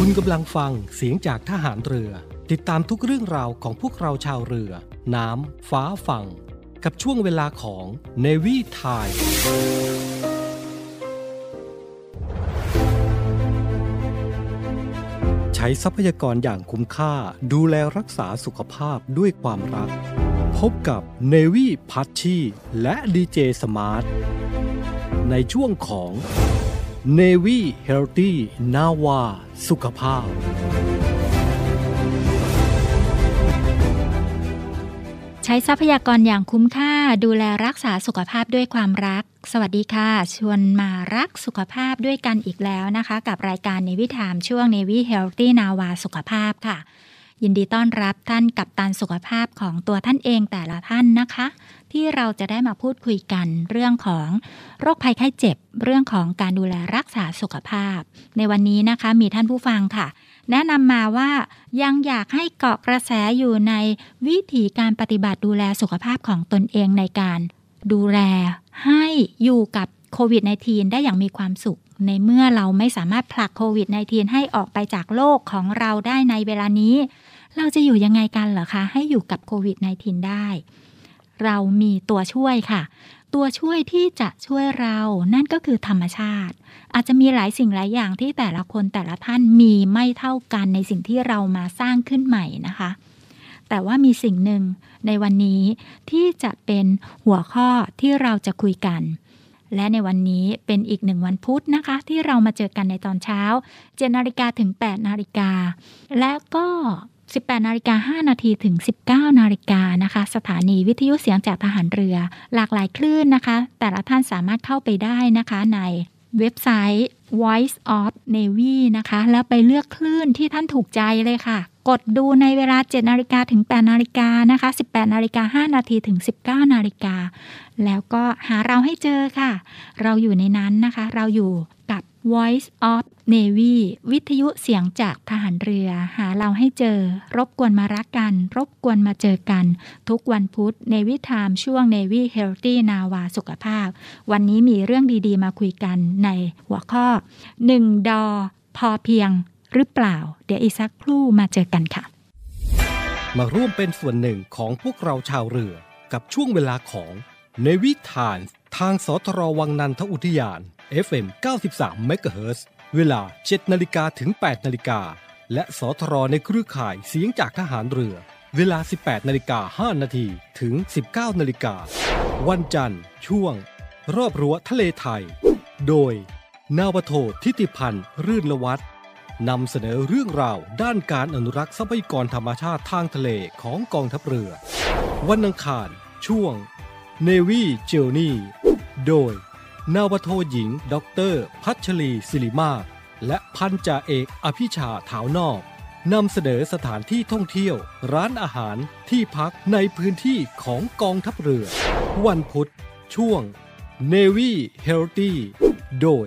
คุณกำลังฟังเสียงจากทหารเรือ ติดตามทุกเรื่องราวของพวกเราชาวเรือ น้ำ ฟ้าฝั่ง กับช่วงเวลาของเนวีไทยใช้ทรัพยากรอย่างคุ้มค่าดูแลรักษาสุขภาพด้วยความรัก พบกับเนวีพัชชีและดีเจสมาร์ทในช่วงของ Navy Healthy นาวา สุขภาพ ใช้ทรัพยากรอย่างคุ้มค่าดูแลรักษาสุขภาพด้วยความรัก สวัสดีค่ะ ชวนมารักสุขภาพด้วยกันอีกแล้วนะคะ กับรายการในวิถามช่วง Navy Healthy นาวา สุขภาพค่ะ ยินดีต้อนรับท่านกับตันสุขภาพของตัวท่านเองแต่ละท่านนะคะ ที่เราจะได้มาพูดคุยกันเรื่องของโรคภัยไข้เจ็บ เรื่องของการดูแลรักษาสุขภาพ ในวันนี้นะคะมีท่านผู้ฟังค่ะ แนะนำมาว่ายังอยากให้เกาะกระแสอยู่ในวิธีการปฏิบัติดูแลสุขภาพของตนเองในการดูแลให้อยู่กับโควิด -19 ได้อย่างมีความสุข ในเมื่อเราไม่สามารถผลักโควิด -19 ให้ออกไปจากโลกของเราได้ในเวลานี้ เราจะอยู่ยังไงกันเหรอคะ ให้อยู่กับโควิด -19 ได้ เรามีตัวช่วยค่ะ ตัวช่วยที่จะช่วยเรานั่นก็คือธรรมชาติ อาจจะมีหลายสิ่งหลายอย่างที่แต่ละคนแต่ละท่านมีไม่เท่ากันในสิ่งที่เรามาสร้างขึ้นใหม่นะคะ แต่ว่ามีสิ่งหนึ่งในวันนี้ที่จะเป็นหัวข้อที่เราจะคุยกันและในวันนี้เป็นอีกหนึ่งวันพุธนะคะ ที่เรามาเจอกันในตอนเช้า7นาฬิกาถึง 8 นาฬิกา และก็ 18นาฬิกา5นาทีถึง 19นาฬิกานะคะ สถานีวิทยุเสียงจากทหารเรือ หลากหลายคลื่นนะคะ แต่ละท่านสามารถเข้าไปได้นะคะในเว็บไซต์ Voice of Navy นะคะ แล้วไปเลือกคลื่นที่ท่านถูกใจเลยค่ะ กดดูในเวลา 7 นาฬิกาถึง 8 นาฬิกานะคะ 18 นาฬิกา 5 นาทีถึง 19 นาฬิกา แล้วก็หาเราให้เจอค่ะ เราอยู่ในนั้นนะคะ เราอยู่กับ Voice of Navy วิทยุเสียงจากทหารเรือ หาเราให้เจอ รบกวนมารักกัน รบกวนมาเจอกัน ทุกวันพุธในวิถามช่วง Navy Healthy นาวาสุขภาพ วันนี้มีเรื่องดีๆ มาคุยกันในหัวข้อ 1 ดอ พอเพียง หรือเปล่า เดี๋ยวอีกสักครู่มาเจอกันค่ะ มาร่วมเป็นส่วนหนึ่งของพวกเราชาวเรือกับช่วงเวลาของในวิถานทางสทรวังนันทอุทยาน FM 93 MHz เวลา 7นาฬิกาถึง 8นาฬิกา และสทรในเครือข่ายเสียงจากทหารเรือ เวลา 18นาฬิกา5นาทีถึง 19นาฬิกา วันจันทร์ ช่วง รอบรั้วทะเลไทย โดย นาวโททิติพันธ์รื่นละวัฒน นำเสนอเรื่องราวด้านการอนุรักษ์ทรัพยากรธรรมชาติทางทะเลของกองทัพเรือ วันอังคาร ช่วง Navy Journey โดย นาวาโทหญิงด็อกเตอร์พัชรีศิริมาและพันจ่าเอกอภิชาถาวนอกนำเสนอสถานที่ท่องเที่ยว ร้านอาหารที่พักในพื้นที่ของกองทัพเรือ วันพุธ ช่วง Navy Healthy โดย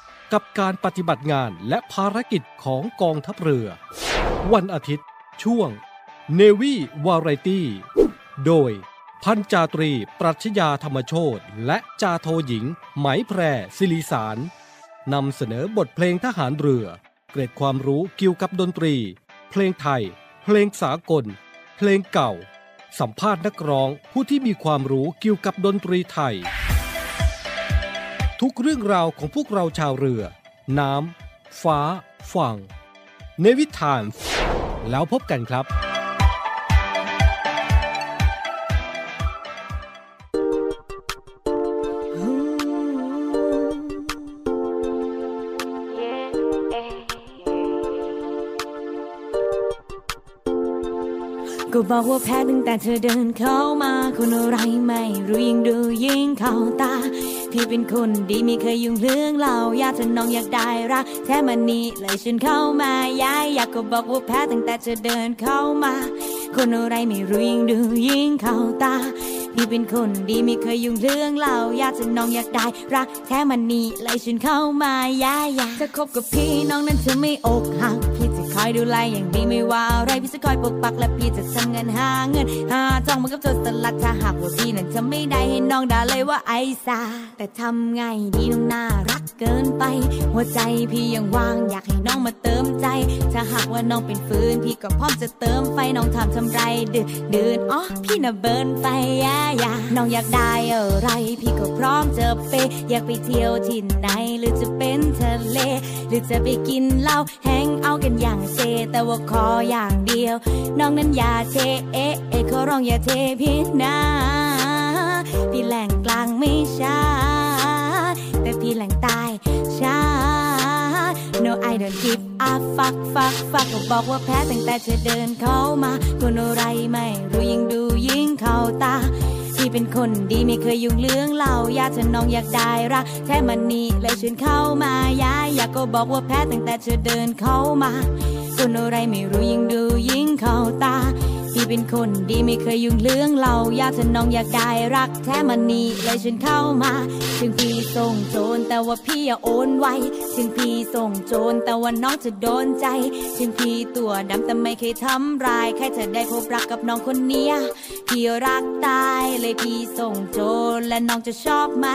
กับการปฏิบัติงานและภารกิจของกองทัพเรือ วันอาทิตย์ ช่วง Navy Variety โดยพันจาตรี ปรัชญาธรรมโชตและจาโทหญิง ไหมแพรศิริสารนำเสนอบทเพลงทหารเรือ เกร็ดความรู้เกี่ยวกับดนตรี เพลงไทย เพลงสากล เพลงเก่า สัมภาษณ์นักร้องผู้ที่มีความรู้เกี่ยวกับดนตรีไทย ทุกเรื่องราวของพวกเราชาวเรือ น้ำ ฟ้า ฝั่ง เนวิทาน แล้วพบกันครับ ก็บอกว่าแพ้ตั้งแต่เธอเดินเข้ามา คนอะไรไม่รู้ยิ่งดูยิ่งเข้าตา พี่เป็นคนดีไม่เคยยุ่งเรื่องเราอยากจะน้องอยากได้รักแท้มันนี้เลยฉันเข้ามาย้ายอยากก็บอกว่าแพ้ตั้งแต่เธอเดินเข้ามา คนอะไรไม่รู้ยิ่งดูยิ่งเข้าตาพี่เป็นคนดีไม่เคยยุ่งเรื่องเราอยากจะน้องอยากได้รักแท้มันนี้เลยฉันเข้ามาย้ายอยากจะคบกับพี่น้องนั้นเธอไม่อกหักพี่ คอยดูแลอย่างดีไม่ว่าอะไรพี่จะคอยปกปักและพี่จะทำเงินหาเงินหาจองมากับเธอสลัดถ้าหากว่าพี่นั้นจะไม่ได้ให้น้องด่าเลยว่าไอ้สาแต่ทำไงดีน้องน่ารักเกินไป หัวใจพี่ยังว่างอยากให้น้องมาเติมใจ ถ้าหากว่าน้องเป็นฟืนพี่ก็พร้อมจะเติมไฟน้องทำทำไรดื้อเดินอ๋อพี่น่ะเบิร์นไฟยาอยาน้องอยากได้อะไร พี่ก็พร้อมจะเปย์อยากไปเที่ยวที่ไหนหรือจะเป็นทะเล หรือจะไปกินเหล้าแฮงเอากันอย่างเซ แต่ว่าขออย่างเดียว น้องนั้นอย่าเทเอ๊ะเอ๊ะขอร้องอย่าเทพี่นะพี่แหล่งกลางไม่ช้าแต่พี่แหล่งใต้ช้า No I don't give a fuck fuck fuck ก็บอกว่าแพ้ตั้งแต่เธอเดินเข้ามาคนอะไรไม่รู้ยิ่งดูยิ่งเข้าตา ที่เป็นคนดีไม่เคยยุ่งเรื่องเราอยากฉัน้องอยากได้รักแท้มันนี่เลยชวนเข้ามายายอยากก็บอกว่าแพ้ตั้งแต่เธอเดินเข้ามาคนอะไรไม่รู้ยิ่งดูยิ่งเข้าตา พี่เป็นคนดีไม่เคยยุ่งเรื่องเราอยากจะน้องอยากได้รักแท้มันนี่เลยชวนเข้ามา ถึงพี่ส่งโจรแต่ว่าพี่อย่าโอนไวถึงพี่ส่งโจรแต่ว่าน้องจะโดนใจ ถึงพี่ตัวดำแต่ไม่เคยทำร้ายแค่จะได้พบรักกับน้องคนเนี้ยพี่รักตายเลยพี่ส่งโจรและน้องจะชอบไหม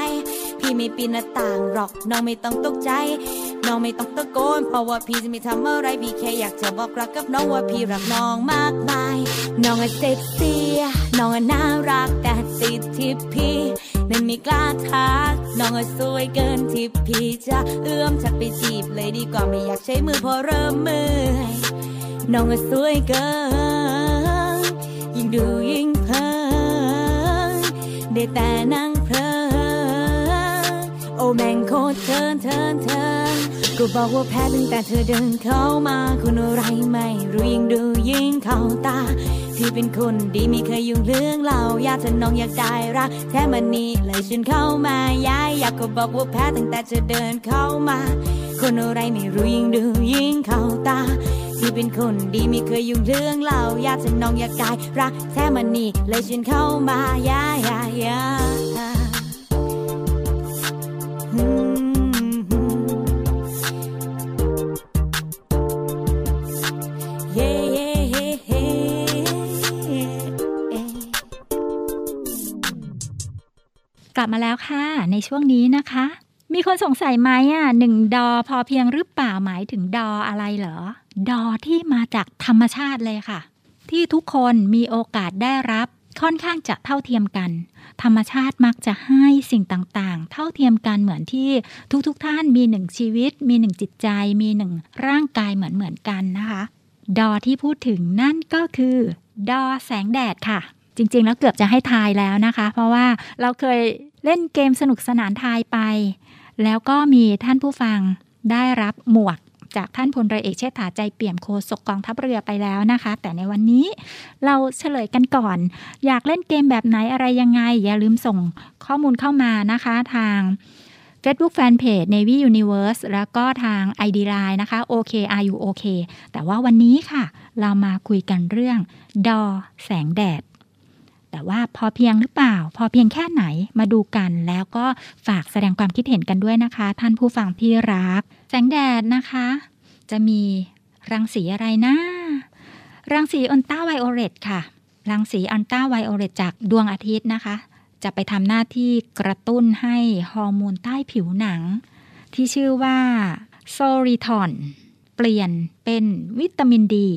พี่ไม่ปีนหน้าต่างหรอกน้องไม่ต้องตกใจน้องไม่ต้องตะโกนเพราะว่าพี่จะไม่ทำอะไรพี่แค่อยากจะบอกรักกับน้องว่าพี่รักน้องมากมาย น้องอะเซ็กซี่น้องอะน่ารักแต่ติดที่พี่นั่นไม่กล้าทัก น้องอะสวยเกินที่พี่จะเอื้อมชักไปจีบเลยดีกว่าไม่อยากใช้มือพระเริ่มเมื่อยน้องอะสวยเกินยิ่งดูยิ่งเพลินได้แต่นั่งเพลิน โอแมงโคตรเทินเทินเทินก็บอกว่าแพ้ตั้งแต่เธอเดินเข้ามาคนอะไรไม่รู้ยิ่งดูยิ่งเข้าตาพี่เป็นคนดีไม่เคยยุ่งเรื่องเราอยากจะน้องอยากได้รักแท้มันนี่เลยฉันเข้ามาย้ายอยากก็บอกว่าแพ้ตั้งแต่เธอเดินเข้ามา คนอะไรไม่รู้ยิ่งดูยิ่งเข้าตาพี่เป็นคนดีไม่เคยยุ่งเรื่องเราอยากจะน้องอยากได้รักแท้มันนี่เลยฉันเข้ามาย้ายย้ายย้า กลับมาแล้วค่ะ ในช่วงนี้นะคะ มีคนสงสัยไหมอะหนึ่งดอพอเพียงหรือเปล่าหมายถึงดออะไรเหรอ ดอที่มาจากธรรมชาติเลยค่ะ ที่ทุกคนมีโอกาสได้รับ ค่อนข้างจะเท่าเทียมกัน ธรรมชาติมักจะให้สิ่งต่างๆ เท่าเทียมกันเหมือนที่ทุกๆทท่านมีหนึ่งชีวิต มีหนึ่งจิตใจ มีหนึ่งร่างกายเหมือนเหมือนกันนะคะ ดอที่พูดถึงนั่นก็คือ ดอแสงแดดค่ะ จริง ๆ แล้วเกือบจะให้ทายแล้วนะคะ เพราะว่าเราเคยเล่นเกมสนุกสนานทายไป แล้วก็มีท่านผู้ฟังได้รับหมวก จากท่านพลเรือเอกเชษฐาใจเปี่ยมโฆษกกองทัพเรือไปแล้วนะคะ แต่ในวันนี้เราเฉลยกันก่อน อยากเล่นเกมแบบไหนอะไรยังไง อย่าลืมส่งข้อมูลเข้ามานะคะทาง Facebook Fanpage Navy Universe แล้วก็ทาง ID Line นะคะ OK are you OK แต่ว่าวันนี้ค่ะ เรามาคุยกันเรื่อง ดอ แสงแดด แต่ว่าพอเพียงหรือเปล่า พอเพียงแค่ไหนมาดูกันแล้วก็ฝากแสดงความคิดเห็นกันด้วยนะคะ ท่านผู้ฟังที่รัก แสงแดดนะคะ จะมีรังสีอะไรนะ รังสีอัลตราไวโอเลตค่ะ รังสีอัลตราไวโอเลตจากดวงอาทิตย์นะคะ จะไปทำหน้าที่กระตุ้นให้ฮอร์โมนใต้ผิวหนัง ที่ชื่อว่าโซริทอนเปลี่ยนเป็นวิตามินดี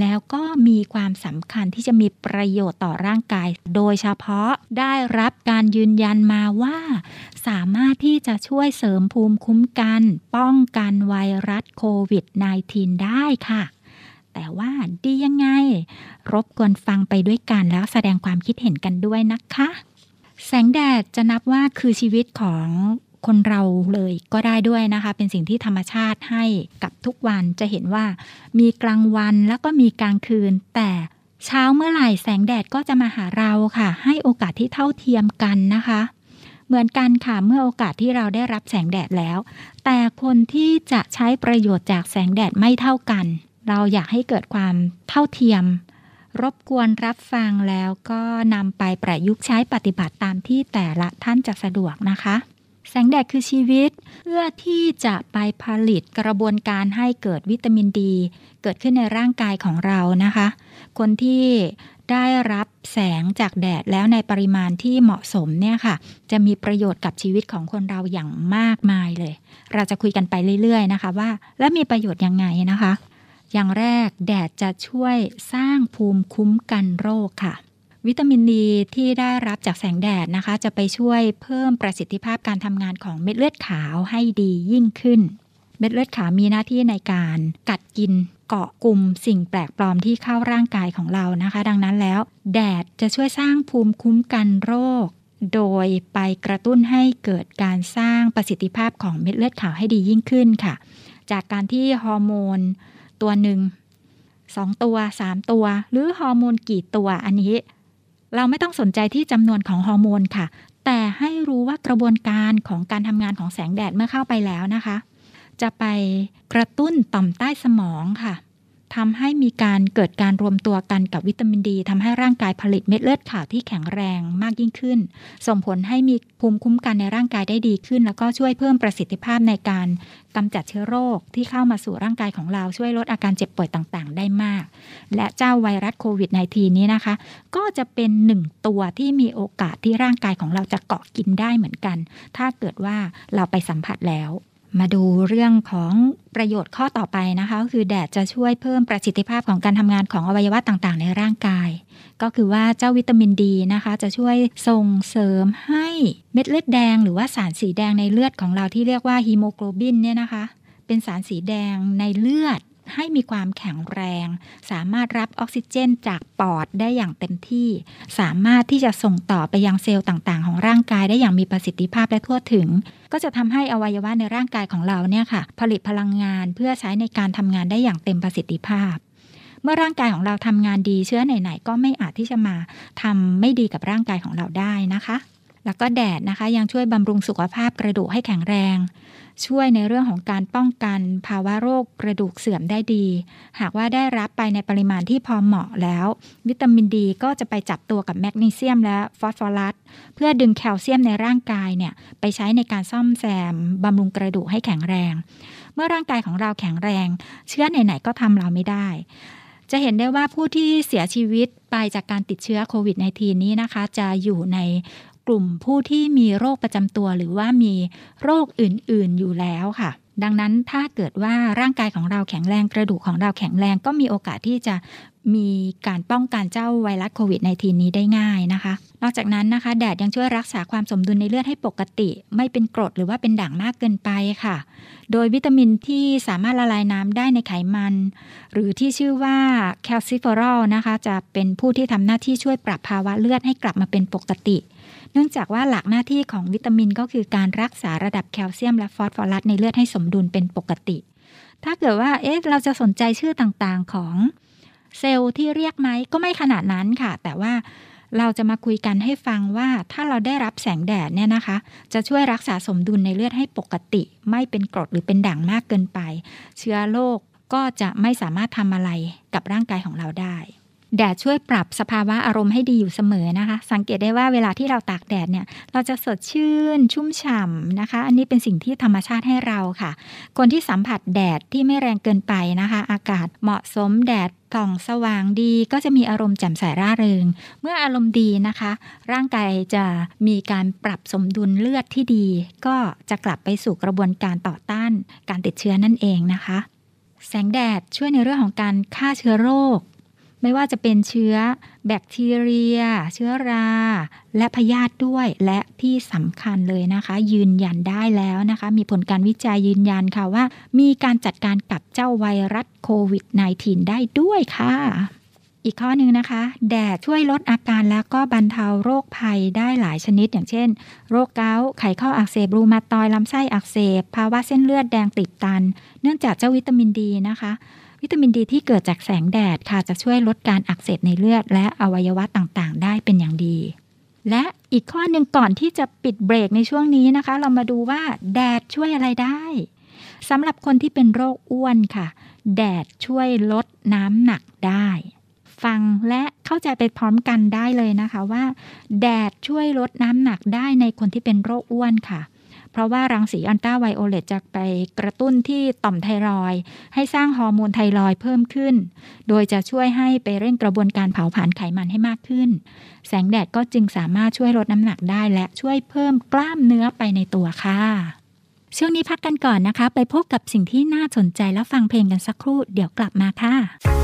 แล้วก็มีความสำคัญที่จะมีประโยชน์ต่อร่างกาย โดยเฉพาะได้รับการยืนยันมาว่า สามารถที่จะช่วยเสริมภูมิคุ้มกัน ป้องกันไวรัสโควิด -19 ได้ค่ะ แต่ว่าดียังไง รบกวนฟังไปด้วยกันแล้วแสดงความคิดเห็นกันด้วยนะคะ แสงแดดจะนับว่าคือชีวิตของ คนเราเลยก็ได้ด้วยนะคะ เป็นสิ่งที่ธรรมชาติให้กับทุกวันจะเห็นว่า มีกลางวันแล้วก็มีกลางคืน แต่เช้าเมื่อไหร่แสงแดดก็จะมาหาเราค่ะ ให้โอกาสที่เท่าเทียมกันนะคะ เหมือนกันค่ะเมื่อโอกาสที่เราได้รับแสงแดดแล้ว แต่คนที่จะใช้ประโยชน์จากแสงแดดไม่เท่ากัน เราอยากให้เกิดความเท่าเทียมรบกวนรับฟังแล้วก็นำไปประยุกต์ใช้ปฏิบัติตามที่แต่ละท่านจะสะดวกนะคะ แสงแดดคือชีวิต เพื่อที่จะไปผลิตกระบวนการให้เกิดวิตามินดี เกิดขึ้นในร่างกายของเรานะคะ คนที่ได้รับแสงจากแดดแล้วในปริมาณที่เหมาะสมเนี่ยค่ะ จะมีประโยชน์กับชีวิตของคนเราอย่างมากมายเลย เราจะคุยกันไปเรื่อย ๆ นะคะว่า แล้วมีประโยชน์ยังไงนะคะ อย่างแรกแดดจะช่วยสร้างภูมิคุ้มกันโรคค่ะ วิตามินดีที่ได้รับจากแสงแดดนะคะ จะไปช่วยเพิ่มประสิทธิภาพการทำงานของเม็ดเลือดขาวให้ดียิ่งขึ้น เม็ดเลือดขาวมีหน้าที่ในการกัดกินเกาะกลุ่มสิ่งแปลกปลอมที่เข้าร่างกายของเรานะคะ ดังนั้นแล้ว แดดจะช่วยสร้างภูมิคุ้มกันโรค โดยไปกระตุ้นให้เกิดการสร้างประสิทธิภาพของเม็ดเลือดขาวให้ดียิ่งขึ้นค่ะ จากการที่ฮอร์โมน ตัวหนึ่งสองตัวสามตัว หรือฮอร์โมนกี่ตัวอันนี้ เราไม่ต้องสนใจที่จำนวนของฮอร์โมนค่ะ แต่ให้รู้ว่ากระบวนการของการทำงานของแสงแดดเมื่อเข้าไปแล้วนะคะ จะไปกระตุ้นต่อมใต้สมองค่ะ ทำให้มีการเกิดการรวมตัวกันกับวิตามินดีทำให้ร่างกายผลิตเม็ดเลือดขาวที่แข็งแรงมากยิ่งขึ้น ส่งผลให้มีภูมิคุ้มกันในร่างกายได้ดีขึ้น แล้วก็ช่วยเพิ่มประสิทธิภาพในการกำจัดเชื้อโรคที่เข้ามาสู่ร่างกายของเราช่วยลดอาการเจ็บป่วยต่างๆ ได้มาก และเจ้าไวรัสโควิด -19 นี้นะคะ ก็จะเป็นหนึ่งตัวที่มีโอกาสที่ร่างกายของเราจะเกาะกินได้เหมือนกัน ถ้าเกิดว่าเราไปสัมผัสแล้ว มาดูเรื่องของประโยชน์ข้อต่อไปนะคะก็คือแดดจะช่วยเพิ่มประสิทธิภาพของการทำงานของอวัยวะต่างๆ ในร่างกาย ก็คือว่าเจ้าวิตามินดีนะคะ จะช่วยส่งเสริมให้เม็ดเลือดแดง หรือว่าสารสีแดงในเลือดของเราที่เรียกว่าฮีโมโกลบินเนี่ยนะคะ เป็นสารสีแดงในเลือด ให้มีความแข็งแรง สามารถรับออกซิเจนจากปอดได้อย่างเต็มที่ สามารถที่จะส่งต่อไปยังเซลล์ต่างๆ ของร่างกายได้อย่างมีประสิทธิภาพและทั่วถึง ก็จะทำให้อวัยวะในร่างกายของเราเนี่ยค่ะ ผลิตพลังงานเพื่อใช้ในการทำงานได้อย่างเต็มประสิทธิภาพ เมื่อร่างกายของเราทำงานดีเชื้อไหนๆก็ไม่อาจที่จะมาทำไม่ดีกับร่างกายของเราได้นะคะแล้วก็แดดนะคะยังช่วยบำรุงสุขภาพกระดูกให้แข็งแรง ช่วยในเรื่องของการป้องกันภาวะโรคกระดูกเสื่อมได้ดี หากว่าได้รับไปในปริมาณที่พอเหมาะแล้ว วิตามินดีก็จะไปจับตัวกับแมกนีเซียมและฟอสฟอรัสเพื่อดึงแคลเซียมในร่างกายเนี่ยไปใช้ในการซ่อมแซมบำรุงกระดูกให้แข็งแรง เมื่อร่างกายของเราแข็งแรง เชื้อไหนๆก็ทำเราไม่ได้จะเห็นได้ว่าผู้ที่เสียชีวิตไปจากการติดเชื้อโควิด -19 นี้นะคะ จะอยู่ใน กลุ่มผู้ที่มีโรคประจำตัวหรือว่ามีโรคอื่นๆอยู่แล้วค่ะ ดังนั้นถ้าเกิดว่าร่างกายของเราแข็งแรงกระดูกของเราแข็งแรงก็มีโอกาสที่จะมีการป้องกันเจ้าไวรัสโควิด -19 นี้ได้ง่ายนะคะ นอกจากนั้นนะคะ แดดยังช่วยรักษาความสมดุลในเลือดให้ปกติ ไม่เป็นกรดหรือว่าเป็นด่างมากเกินไปค่ะ โดยวิตามินที่สามารถละลายน้ำได้ในไขมัน หรือที่ชื่อว่า calciferol นะคะ จะเป็นผู้ที่ทำหน้าที่ช่วยปรับภาวะเลือดให้กลับมาเป็นปกติ เนื่องจากว่าหลักหน้าที่ของวิตามินก็คือการรักษาระดับแคลเซียมและฟอสฟอรัสในเลือดให้สมดุลเป็นปกติ ถ้าเกิดว่าเอ๊ะเราจะสนใจชื่อต่างๆของเซลล์ที่เรียกไหมก็ไม่ขนาดนั้นค่ะ แต่ว่าเราจะมาคุยกันให้ฟังว่าถ้าเราได้รับแสงแดดเนี่ยนะคะ จะช่วยรักษาสมดุลในเลือดให้ปกติ ไม่เป็นกรดหรือเป็นด่างมากเกินไป เชื้อโรคก็จะไม่สามารถทำอะไรกับร่างกายของเราได้ แดดช่วยปรับสภาวะอารมณ์ให้ดีอยู่เสมอนะคะ สังเกตได้ว่าเวลาที่เราตากแดดเนี่ยเราจะสดชื่น ชุ่มฉ่ำนะคะ อันนี้เป็นสิ่งที่ธรรมชาติให้เราค่ะ คนที่สัมผัสแดดที่ไม่แรงเกินไปนะคะ อากาศเหมาะสมแดดส่องสว่างดีก็จะมีอารมณ์แจ่มใสร่าเริง เมื่ออารมณ์ดีนะคะ ร่างกายจะมีการปรับสมดุลเลือดที่ดี ก็จะกลับไปสู่กระบวนการต่อต้าน การติดเชื้อนั่นเองนะคะ แสงแดดช่วยในเรื่องของการฆ่าเชื้อโรค ไม่ว่าจะเป็นเชื้อแบคทีเรีย เชื้อรา และพยาธิด้วย และที่สำคัญเลยนะคะ ยืนยันได้แล้วนะคะ มีผลการวิจัยยืนยันค่ะว่า มีการจัดการกับเจ้าไวรัสโควิด -19 ได้ด้วยค่ะอีกข้อหนึ่งนะคะ แดดช่วยลดอาการแล้วก็บรรเทาโรคภัยได้หลายชนิด อย่างเช่น โรคเกาต์ไขข้ออักเสบรูมาตอยลำไส้อักเสบ ภาวะเส้นเลือดแดงติดตัน เนื่องจากเจ้าวิตามินดีนะคะ วิตามินดีที่เกิดจากแสงแดดค่ะจะช่วยลดการอักเสบในเลือด และอวัยวะต่างๆ ได้เป็นอย่างดี และอีกข้อหนึ่งก่อนที่จะปิดเบรกในช่วงนี้นะคะ เรามาดูว่าแดดช่วยอะไรได้สำหรับคนที่เป็นโรคอ้วนค่ะ แดดช่วยลดน้ำหนักได้ ฟังและเข้าใจไปพร้อมกันได้เลยนะคะว่า แดดช่วยลดน้ำหนักได้ในคนที่เป็นโรคอ้วนค่ะ เพราะว่ารังสีอัลตราไวโอเลตจะไปกระตุ้นที่ต่อมไทรอย ให้สร้างฮอร์โมนไทรอยเพิ่มขึ้น โดยจะช่วยให้ไปเร่งกระบวนการเผาผลาญไขมันให้มากขึ้น แสงแดดก็จึงสามารถช่วยลดน้ำหนักได้และช่วยเพิ่มกล้ามเนื้อไปในตัวค่ะ ช่วงนี้พักกันก่อนนะคะ ไปพบกับสิ่งที่น่าสนใจแล้วฟังเพลงกันสักครู่ เดี๋ยวกลับมาค่ะ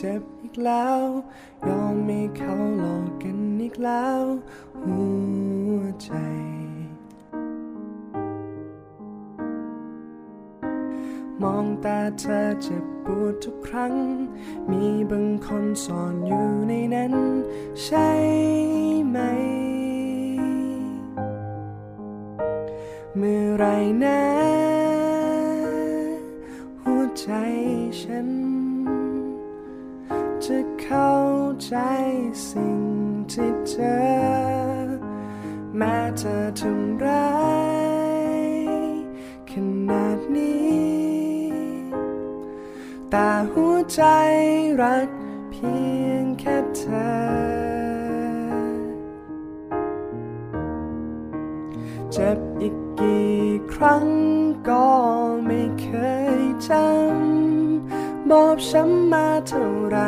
เจ็บอีกแล้ว ยอมให้เขาหลอกกันอีกแล้ว หัวใจ มองตาเธอเจ็บปวดทุกครั้ง มีบางคนซ่อนอยู่ในนั้น ใช่ไหมเมื่อไรนะ หัวใจฉัน จะเข้าใจสิ่งที่เธอแม้เธอทำร้ายขนาดนี้ แต่หัวใจรักเพียงแค่เธอ เจ็บอีกกี่ครั้งก็ บอกช้ำมาเท่าไร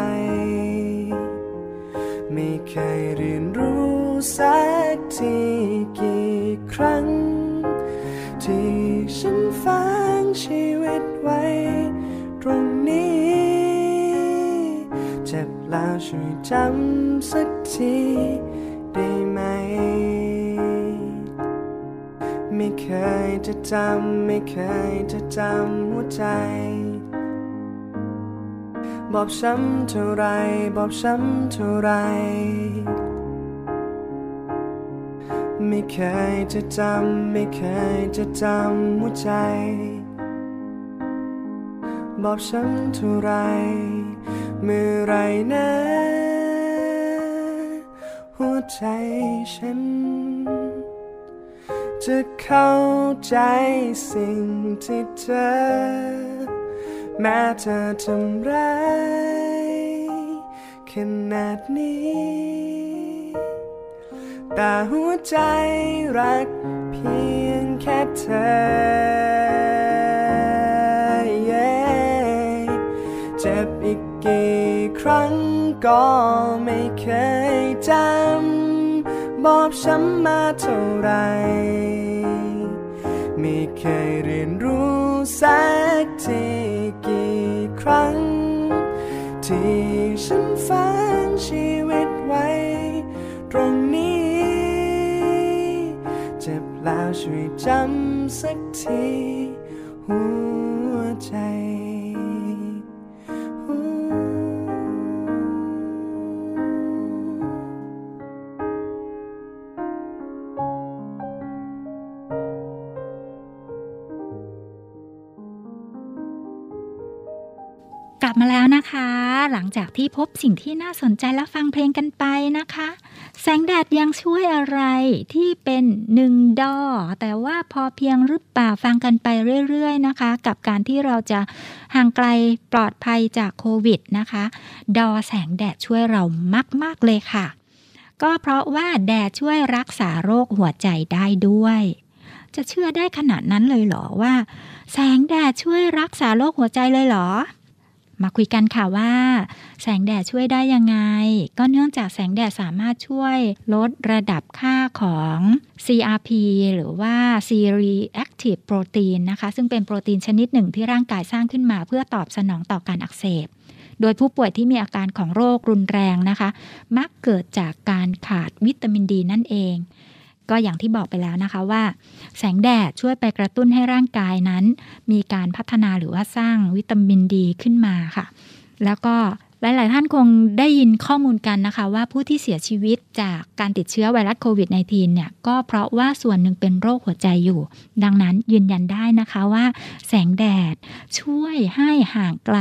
ไม่เคยเรียนรู้สักทีกี่ครั้ง ที่ฉันฝังชีวิตไว้ ตรงนี้ เจ็บแล้วช่วยจำสักทีได้ไหม ไม่เคยจะจำ ไม่เคยจะจำหัวใจ บอบช้ำเท่าไร บอบช้ำเท่าไร ไม่เคยจะจำ ไม่เคยจะจำหัวใจ บอบช้ำเท่าไร เมื่อไรนะ หัวใจฉัน จะเข้าใจสิ่งที่เธอ แม้เธอทำร้ายขนาดนี้ แต่หัวใจรักเพียงแค่เธอ yeah เจ็บอีกกี่ครั้งก็ไม่เคยจำบอบช้ำมาเท่าไหรไม่เคยเรียนรู้สักที กี่ครั้ง ที่ฉันฝันชีวิตไว้ ตรงนี้ เจ็บแล้วช่วยจำสักที หัวใจ จากที่พบสิ่งที่น่าสนใจและฟังเพลงกันไปนะคะ แสงแดดยังช่วยอะไรที่เป็นหนึ่งดอ แต่ว่าพอเพียงหรือเปล่าฟังกันไปเรื่อยๆนะคะ กับการที่เราจะห่างไกลปลอดภัยจากโควิดนะคะ ดอแสงแดดช่วยเรามาก ๆ เลยค่ะ ก็เพราะว่าแดดช่วยรักษาโรคหัวใจได้ด้วย จะเชื่อได้ขนาดนั้นเลยเหรอว่า แสงแดดช่วยรักษาโรคหัวใจเลยเหรอ มาคุยกันค่ะว่า แสงแดดช่วยได้ยังไง ก็เนื่องจากแสงแดดสามารถช่วยลดระดับค่าของ CRP หรือว่า C-reactive protein นะคะ ซึ่งเป็นโปรตีนชนิดหนึ่งที่ร่างกายสร้างขึ้นมา เพื่อตอบสนองต่อการอักเสบ โดยผู้ป่วยที่มีอาการของโรครุนแรงนะคะ มักเกิดจากการขาดวิตามินดีนั่นเอง ก็อย่างที่บอกไปแล้วนะคะว่า แสงแดดช่วยไปกระตุ้นให้ร่างกายนั้น มีการพัฒนาหรือว่าสร้างวิตามินดีขึ้นมาค่ะ แล้วก็หลาย ๆ ท่านคงได้ยินข้อมูลกันนะคะ ว่าผู้ที่เสียชีวิตจากการติดเชื้อไวรัสโควิด -19 เนี่ยก็เพราะว่าส่วนหนึ่งเป็นโรคหัวใจอยู่ ดังนั้นยืนยันได้นะคะว่า แสงแดดช่วยให้ห่างไกล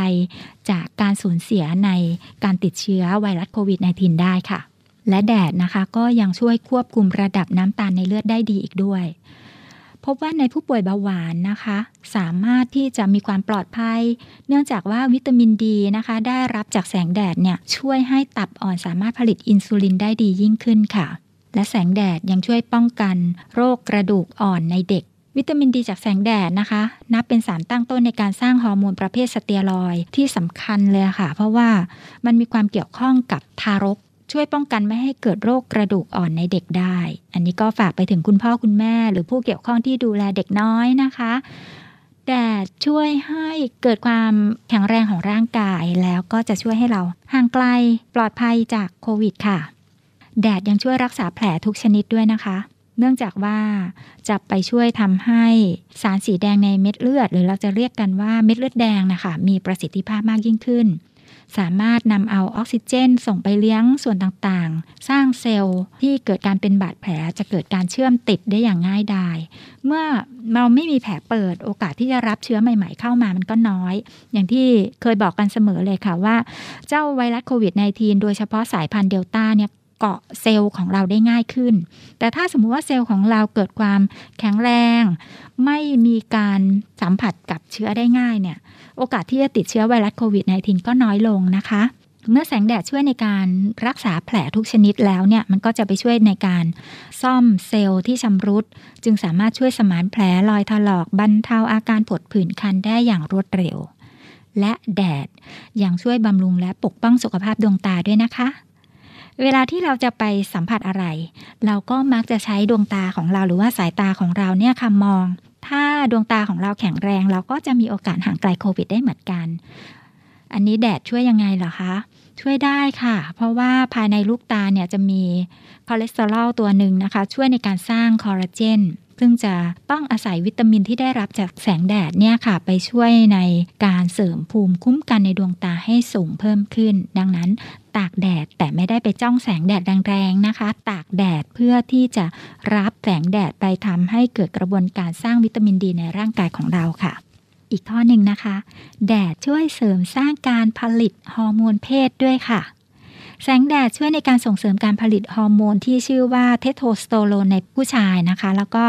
จากการสูญเสียในการติดเชื้อไวรัสโควิด -19 ได้ค่ะ และแดดนะคะ ก็ยังช่วยควบคุมระดับน้ำตาลในเลือดได้ดีอีกด้วย พบว่าในผู้ป่วยเบาหวานนะคะ สามารถที่จะมีความปลอดภัย เนื่องจากว่าวิตามินดีนะคะ ได้รับจากแสงแดดเนี่ยช่วยให้ตับอ่อนสามารถผลิตอินซูลินได้ดียิ่งขึ้นค่ะ และแสงแดดยังช่วยป้องกัน โรคกระดูกอ่อนในเด็กวิตามินดีจากแสงแดดนะคะ นับเป็นสารตั้งต้นในการสร้างฮอร์โมนประเภทสเตียรอยที่สำคัญเลยค่ะ เพราะว่ามันมีความเกี่ยวข้องกับทารก ช่วยป้องกันไม่ให้เกิดโรคกระดูกอ่อนในเด็กได้ อันนี้ก็ฝากไปถึงคุณพ่อคุณแม่ หรือผู้เกี่ยวข้องที่ดูแลเด็กน้อยนะคะแดดช่วยให้เกิดความแข็งแรงของร่างกายแล้วก็จะช่วยให้เราห่างไกลปลอดภัยจากโควิดค่ะ แดดยังช่วยรักษาแผลทุกชนิดด้วยนะคะ เนื่องจากว่าจะไปช่วยทำให้สารสีแดงในเม็ดเลือด หรือเราจะเรียกกันว่าเม็ดเลือดแดงนะคะ มีประสิทธิภาพมากยิ่งขึ้น สามารถนำเอาออกซิเจน ส่งไปเลี้ยงส่วนต่างๆ สร้างเซลล์ที่เกิดการเป็นบาดแผลจะเกิดการเชื่อมติดได้อย่างง่ายดาย เมื่อเราไม่มีแผลเปิดโอกาสที่จะรับเชื้อใหม่ๆ เข้ามามันก็น้อย อย่างที่เคยบอกกันเสมอเลยค่ะว่า เจ้าไวรัสโควิด -19 โดยเฉพาะสายพันธุ์เดลต้าเนี่ยเกาะเซลล์ของเราได้ง่ายขึ้น แต่ถ้าสมมุติว่าเซลล์ของเราเกิดความแข็งแรง ไม่มีการสัมผัสกับเชื้อได้ง่ายเนี่ย โอกาสที่จะติดเชื้อไวรัสโควิด -19 ก็น้อยลงนะคะ เมื่อแสงแดดช่วยในการรักษาแผลทุกชนิดแล้วเนี่ยมันก็จะไปช่วยในการซ่อมเซลล์ที่ชำรุด จึงสามารถช่วยสมานแผลรอยถลอกบรรเทาอาการผดผื่นคันได้อย่างรวดเร็ว และแดดยังช่วยบำรุงและปกป้องสุขภาพดวงตาด้วยนะคะเวลาที่เราจะไปสัมผัสอะไร เราก็มักจะใช้ดวงตาของเราหรือว่าสายตาของเราเนี่ยค่ะมอง ถ้าดวงตาของเราแข็งแรง เราก็จะมีโอกาสห่างไกลโควิดได้เหมือนกัน อันนี้แดดช่วยยังไงเหรอคะ ช่วยได้ค่ะ เพราะว่าภายในลูกตาเนี่ยจะมีคอเลสเตอรอลตัวหนึ่งนะคะ ช่วยในการสร้างคอลลาเจน ซึ่งจะต้องอาศัยวิตามินที่ได้รับจากแสงแดดเนี่ยค่ะ ไปช่วยในการเสริมภูมิคุ้มกันในดวงตาให้สูงเพิ่มขึ้น ดังนั้นตากแดดแต่ไม่ได้ไปจ้องแสงแดดแรงๆนะคะ ตากแดดเพื่อที่จะรับแสงแดดไปทำให้เกิดกระบวนการสร้างวิตามินดีในร่างกายของเราค่ะอีกข้อหนึ่งนะคะ แดดช่วยเสริมสร้างการผลิตฮอร์โมนเพศด้วยค่ะ แสงแดดช่วยในการส่งเสริมการผลิตฮอร์โมนที่ชื่อว่าเทสโทสเตอโรนในผู้ชายนะคะ แล้วก็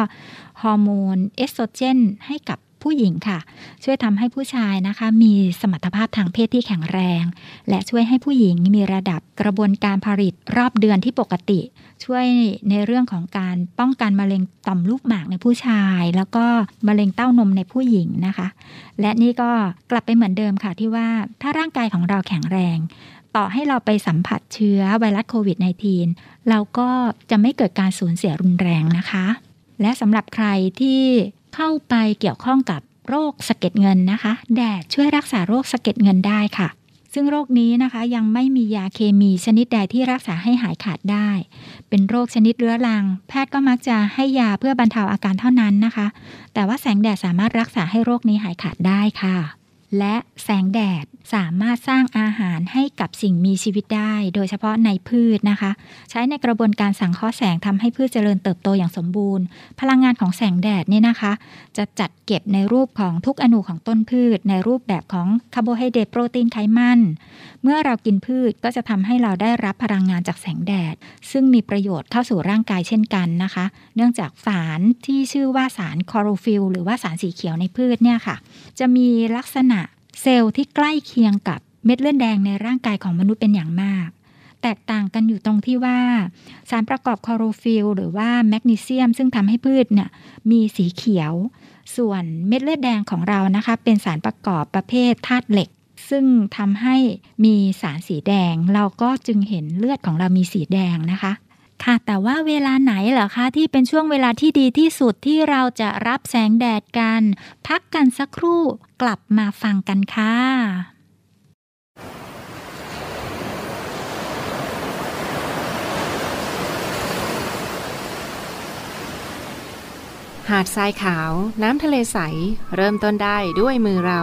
ฮอร์โมนเอสโตรเจนให้กับผู้หญิงค่ะ ช่วยทำให้ผู้ชายนะคะ มีสมรรถภาพทางเพศที่แข็งแรง และช่วยให้ผู้หญิงมีระดับกระบวนการผลิตรอบเดือนที่ปกติ ช่วยในเรื่องของการป้องกันมะเร็งต่อมลูกหมากในผู้ชาย แล้วก็มะเร็งเต้านมในผู้หญิงนะคะ และนี่ก็กลับไปเหมือนเดิมค่ะที่ว่าถ้าร่างกายของเราแข็งแรง ต่อให้เราไปสัมผัสเชื้อไวรัสโควิด -19 เราก็จะไม่เกิดการสูญเสียรุนแรงนะคะ และสำหรับใครที่เข้าไปเกี่ยวข้องกับโรคสะเก็ดเงินนะคะ แดดช่วยรักษาโรคสะเก็ดเงินได้ค่ะ ซึ่งโรคนี้นะคะยังไม่มียาเคมีชนิดใดที่รักษาให้หายขาดได้ เป็นโรคชนิดเรื้อรัง แพทย์ก็มักจะให้ยาเพื่อบรรเทาอาการเท่านั้นนะคะ แต่ว่าแสงแดดสามารถรักษาให้โรคนี้หายขาดได้ค่ะ และแสงแดด สามารถสร้างอาหารให้กับสิ่งมีชีวิตได้ โดยเฉพาะในพืชนะคะ ใช้ในกระบวนการสังเคราะห์แสงทำให้พืชเจริญเติบโตอย่างสมบูรณ์ พลังงานของแสงแดดเนี่ยนะคะ จะจัดเก็บในรูปของทุกอณูของต้นพืช ในรูปแบบของคาร์โบไฮเดรตโปรตีนไขมัน เมื่อเรากินพืชก็จะทำให้เราได้รับพลังงานจากแสงแดด ซึ่งมีประโยชน์เข้าสู่ร่างกายเช่นกันนะคะ เนื่องจากสารที่ชื่อว่าสารคลอโรฟิลล์หรือว่าสารสีเขียวในพืชเนี่ยค่ะ จะมีลักษณะ เซลล์ที่ใกล้เคียงกับเม็ดเลือดแดงในร่างกายของมนุษย์เป็นอย่างมาก แตกต่างกันอยู่ตรงที่ว่า สารประกอบคลอโรฟิลล์หรือว่าแมกนีเซียม ซึ่งทำให้พืชเนี่ยมีสีเขียว ส่วนเม็ดเลือดแดงของเรานะคะ เป็นสารประกอบประเภทธาตุเหล็ก ซึ่งทำให้มีสารสีแดง เราก็จึงเห็นเลือดของเรามีสีแดงนะคะ ค่ะ แต่ว่าเวลาไหนเหรอคะ ที่เป็นช่วงเวลาที่ดีที่สุดที่เราจะรับแสงแดดกัน พักกันสักครู่กลับมาฟังกันค่ะหาดทรายขาว น้ำทะเลใส เริ่มต้นได้ด้วยมือเรา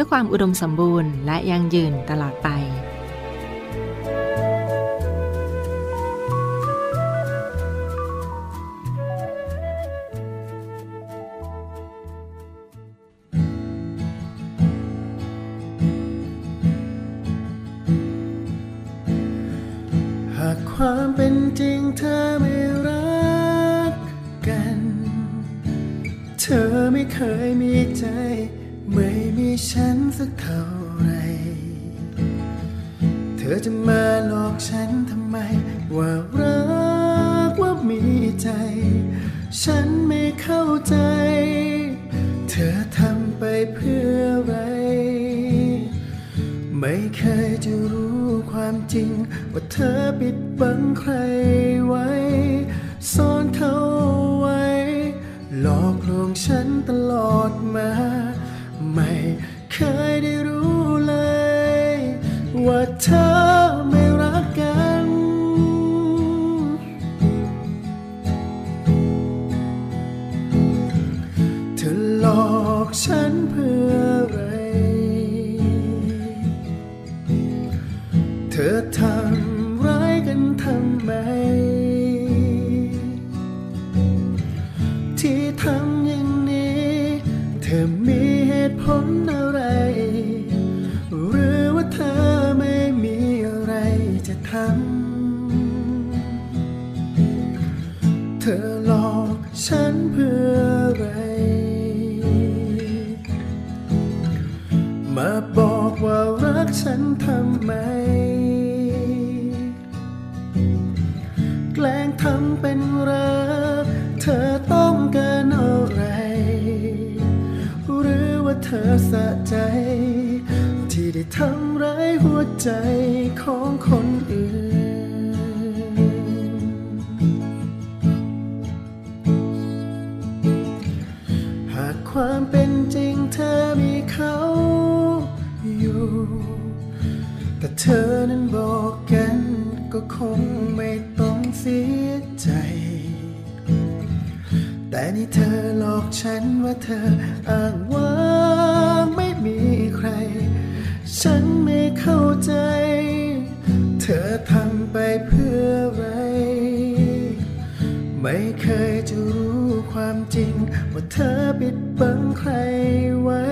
พื่อความอุดมสมบูรณ์และยั่งยืนตลอดไปหากความเป็นจริงเธอไม่รักกัน เธอไม่เคยมีใจ ไม่มีฉัน จะมาหลอกฉันทำไม ว่ารักว่ามีใจ ฉันไม่เข้าใจ เธอทำไปเพื่ออะไร ไม่เคยจะรู้ความจริง ว่าเธอปิดบังใครไว้ ซ่อนเขาไว้ หลอกลวงฉันตลอดมา ไม่เคยได้ ว่าเธอ สะใจ ที่ได้ทำร้ายหัวใจของคนอื่น หากความเป็นจริงเธอมีเขาอยู่ แต่เธอนั้นบอกกันก็คงไม่ต้องเสียใจแต่นี่เธอหลอกฉันว่าเธออ้าง เพื่ออะไร ไม่เคยจะรู้ความจริง ว่าเธอปิดบังใครไว้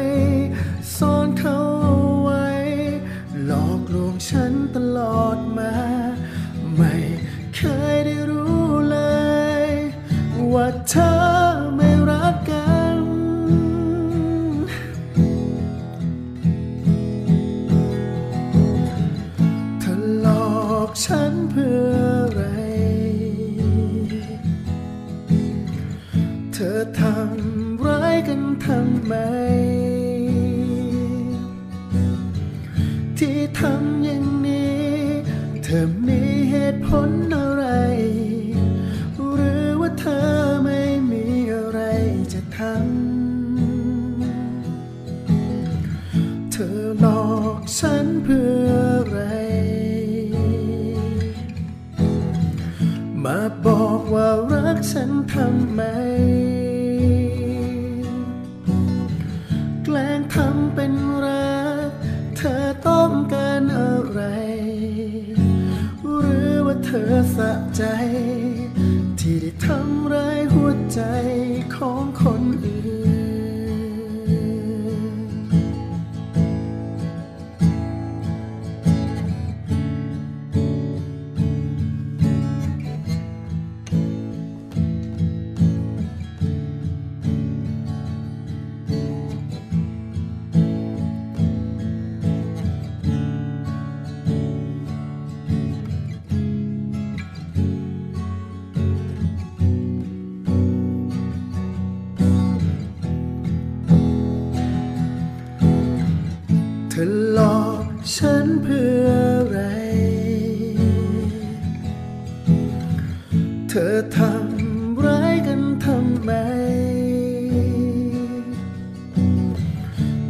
อทำร้ายกันทำไม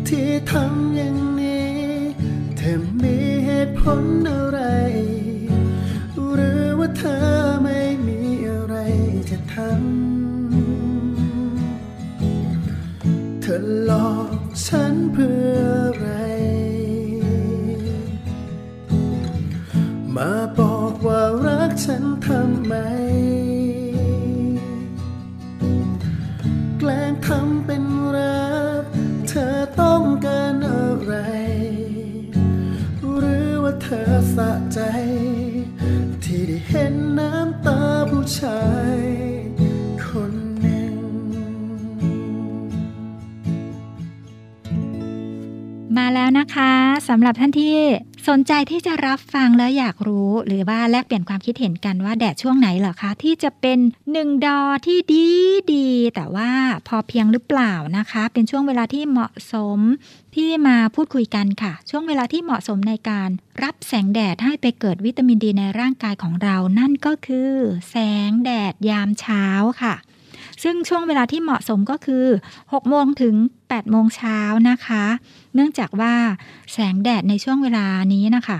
ที่ทำอย่างนี้เธอมีเหตุผล ท่านที่สนใจที่จะรับฟังแล้วอยากรู้ หรือว่าแลกเปลี่ยนความคิดเห็นกันว่าแดดช่วงไหนเหรอคะ ที่จะเป็นหนึ่งดอที่ดีดี แต่ว่าพอเพียงหรือเปล่านะคะ เป็นช่วงเวลาที่เหมาะสมที่มาพูดคุยกันค่ะ ช่วงเวลาที่เหมาะสมในการรับแสงแดดให้ไปเกิดวิตามินดีในร่างกายของเรา นั่นก็คือ แสงแดดยามเช้าค่ะ ซึ่งช่วงเวลาที่เหมาะสมก็คือ 6 โมงถึง 8 โมงเช้านะคะ เนื่องจากว่าแสงแดดในช่วงเวลานี้นะคะ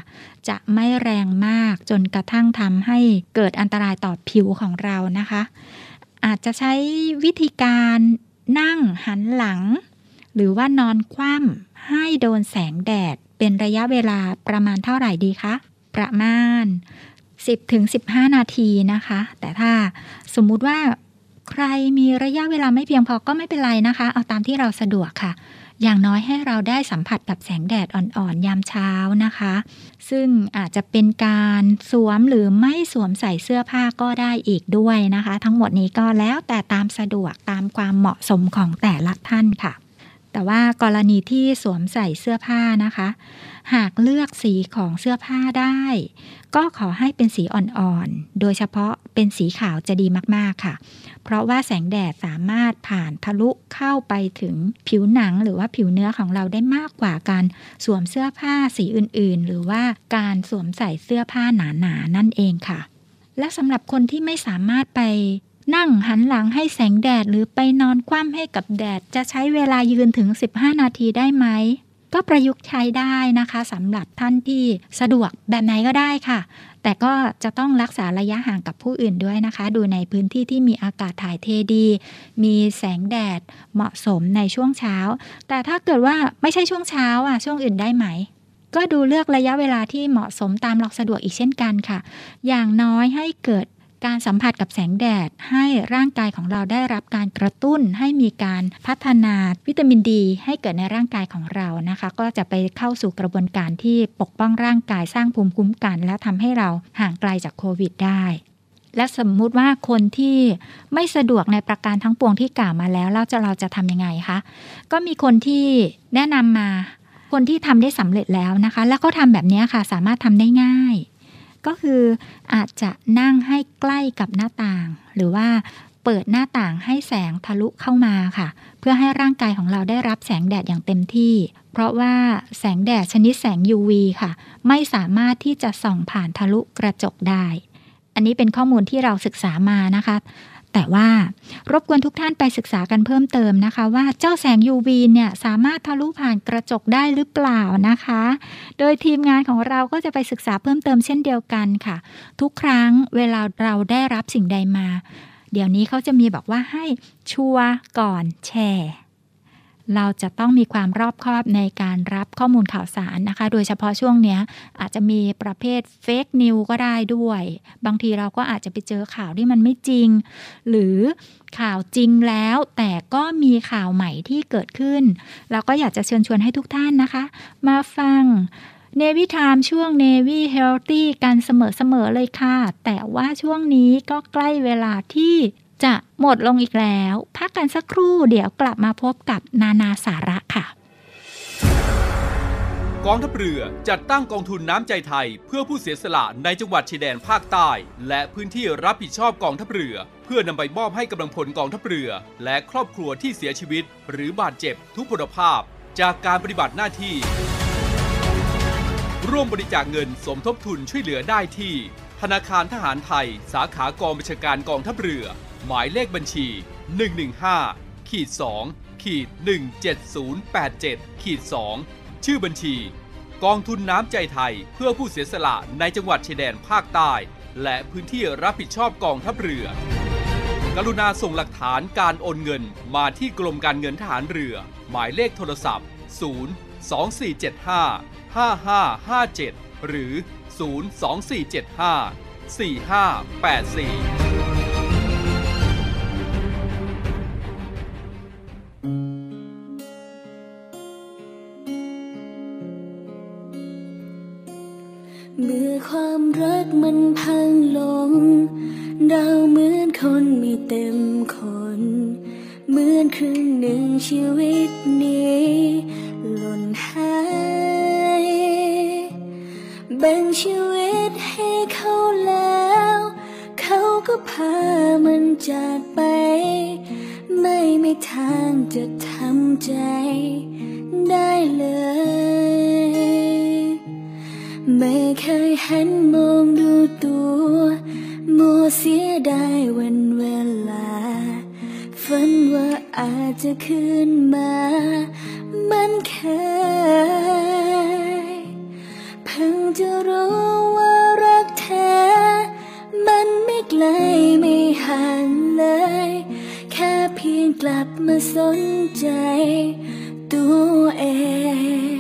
จะไม่แรงมากจนกระทั่งทำให้เกิดอันตรายต่อผิวของเรานะคะ อาจจะใช้วิธีการนั่งหันหลัง หรือว่านอนคว่ำให้โดนแสงแดดเป็นระยะเวลาประมาณเท่าไหร่ดีคะ ประมาณ 10ถึง15 นาทีนะคะ แต่ถ้าสมมุติว่า ใครมีระยะเวลาไม่เพียงพอก็ไม่เป็นไรนะคะ เอาตามที่เราสะดวกค่ะ อย่างน้อยให้เราได้สัมผัสกับแสงแดดอ่อนๆ ยามเช้านะคะ ซึ่งอาจจะเป็นการสวมหรือไม่สวมใส่เสื้อผ้าก็ได้อีกด้วยนะคะ ทั้งหมดนี้ก็แล้วแต่ตามสะดวกตามความเหมาะสมของแต่ละท่านค่ะ แต่ว่ากรณีที่สวมใส่เสื้อผ้านะคะ หากเลือกสีของเสื้อผ้าได้ ก็ขอให้เป็นสีอ่อนๆ โดยเฉพาะเป็นสีขาวจะดีมากๆค่ะ เพราะว่าแสงแดดสามารถผ่านทะลุเข้าไปถึงผิวหนังหรือว่าผิวเนื้อของเราได้มากกว่าการสวมเสื้อผ้าสีอื่นๆ หรือว่าการสวมใส่เสื้อผ้าหนาๆนนั่นเองค่ะและสำหรับคนที่ไม่สามารถไป นั่งหันหลังให้แสงแดดหรือไปนอนคว่ำให้กับแดด จะใช้เวลายืนถึง 15 นาทีได้ไหม ก็ประยุกต์ใช้ได้นะคะสำหรับท่านที่สะดวกแบบไหนก็ได้ค่ะ แต่ก็จะต้องรักษาระยะห่างกับผู้อื่นด้วยนะคะ ดูในพื้นที่ที่มีอากาศถ่ายเทดี มีแสงแดดเหมาะสมในช่วงเช้า แต่ถ้าเกิดว่าไม่ใช่ช่วงเช้าอะช่วงอื่นได้ไหมก็ดูเลือกระยะเวลาที่เหมาะสมตามเราสะดวกอีกเช่นกันค่ะ อย่างน้อยให้เกิด การสัมผัสกับแสงแดดให้ร่างกายของเราได้รับการกระตุ้นให้มีการพัฒนาวิตามินดีให้เกิดในร่างกายของเรานะคะ ก็จะไปเข้าสู่กระบวนการที่ปกป้องร่างกายสร้างภูมิคุ้มกัน และทำให้เราห่างไกลจากโควิดได้และสมมุติว่าคนที่ไม่สะดวกในประการทั้งปวงที่กล่าวมาแล้วเราจะเราจะทำยังไงคะ ก็มีคนที่แนะนำมา คนที่ทำได้สำเร็จแล้วนะคะ แล้วก็ทำแบบนี้ค่ะ สามารถทำได้ง่าย ก็คืออาจจะนั่งให้ใกล้กับหน้าต่าง หรือว่าเปิดหน้าต่างให้แสงทะลุเข้ามาค่ะ เพื่อให้ร่างกายของเราได้รับแสงแดดอย่างเต็มที่ เพราะว่าแสงแดดชนิดแสง UV ค่ะ ไม่สามารถที่จะส่องผ่านทะลุกระจกได้ อันนี้เป็นข้อมูลที่เราศึกษามานะคะ แต่ว่ารบกวนทุกท่านไปศึกษากันเพิ่มเติมนะคะ ว่าเจ้าแสง UV เนี่ยสามารถทะลุผ่านกระจกได้หรือเปล่านะคะ โดยทีมงานของเราก็จะไปศึกษาเพิ่มเติมเช่นเดียวกันค่ะ ทุกครั้งเวลาเราได้รับสิ่งใดมา เดี๋ยวนี้เขาจะมีบอกว่าให้ชัวร์ก่อนแชร์ เราจะต้องมีความรอบคอบในการรับข้อมูลข่าวสารนะคะ โดยเฉพาะช่วงนี้อาจจะมีประเภทเฟกนิวก็ได้ด้วย บางทีเราก็อาจจะไปเจอข่าวที่มันไม่จริง หรือข่าวจริงแล้ว แต่ก็มีข่าวใหม่ที่เกิดขึ้น เราก็อยากจะเชิญชวนให้ทุกท่านนะคะ มาฟังเนวิทามช่วงเนวิเฮลตี้กันเสมอๆเลยค่ะ แต่ว่าช่วงนี้ก็ใกล้เวลาที่ จะหมดลงอีกแล้ว พักกันสักครู่เดี๋ยวกลับมาพบกับนานาสาระค่ะ กองทัพเรือจัดตั้งกองทุนน้ำใจไทย เพื่อผู้เสียสละในจังหวัดชายแดนภาคใต้ และพื้นที่รับผิดชอบกองทัพเรือ เพื่อนำไปมอบให้กำลังพลกองทัพเรือ และครอบครัวที่เสียชีวิต หรือบาดเจ็บทุกพลภาพ จากการปฏิบัติหน้าที่ ร่วมบริจาคเงินสมทบทุนช่วยเหลือได้ที่ ธนาคารทหารไทย สาขากองบัญชาการกองทัพเรือ หมายเลขบัญชี 115ขีด2ขีด17087ขีด2ชื่อบัญชี กองทุนน้ำใจไทยเพื่อผู้เสียสละในจังหวัดชายแดนภาคใต้ และพื้นที่รับผิดชอบกองทัพเรือ กรุณาส่งหลักฐานการโอนเงินมาที่กรมการเงินทหารเรือ หมายเลขโทรศัพท์ 0 2475 5557 หรือ 02475 4584 เมื่อความรักมันพังลงเราเหมือนคนไม่เต็มคน เหมือนครึ่งหนึ่งชีวิตนี้หล่นหายแบ่งชีวิตให้เขาแล้ว เขาก็พามันจากไป ไม่มีทางจะทำใจได้เลย ไม่เคยหันมองดูตัวมัวเสียดายวันเวลา ฝันว่าอาจจะคืนมา มันเคย เพิ่งจะรู้ว่ารักแท้มันไม่ไกลไม่ห่างเลย แค่เพียงกลับมาสนใจตัวเอ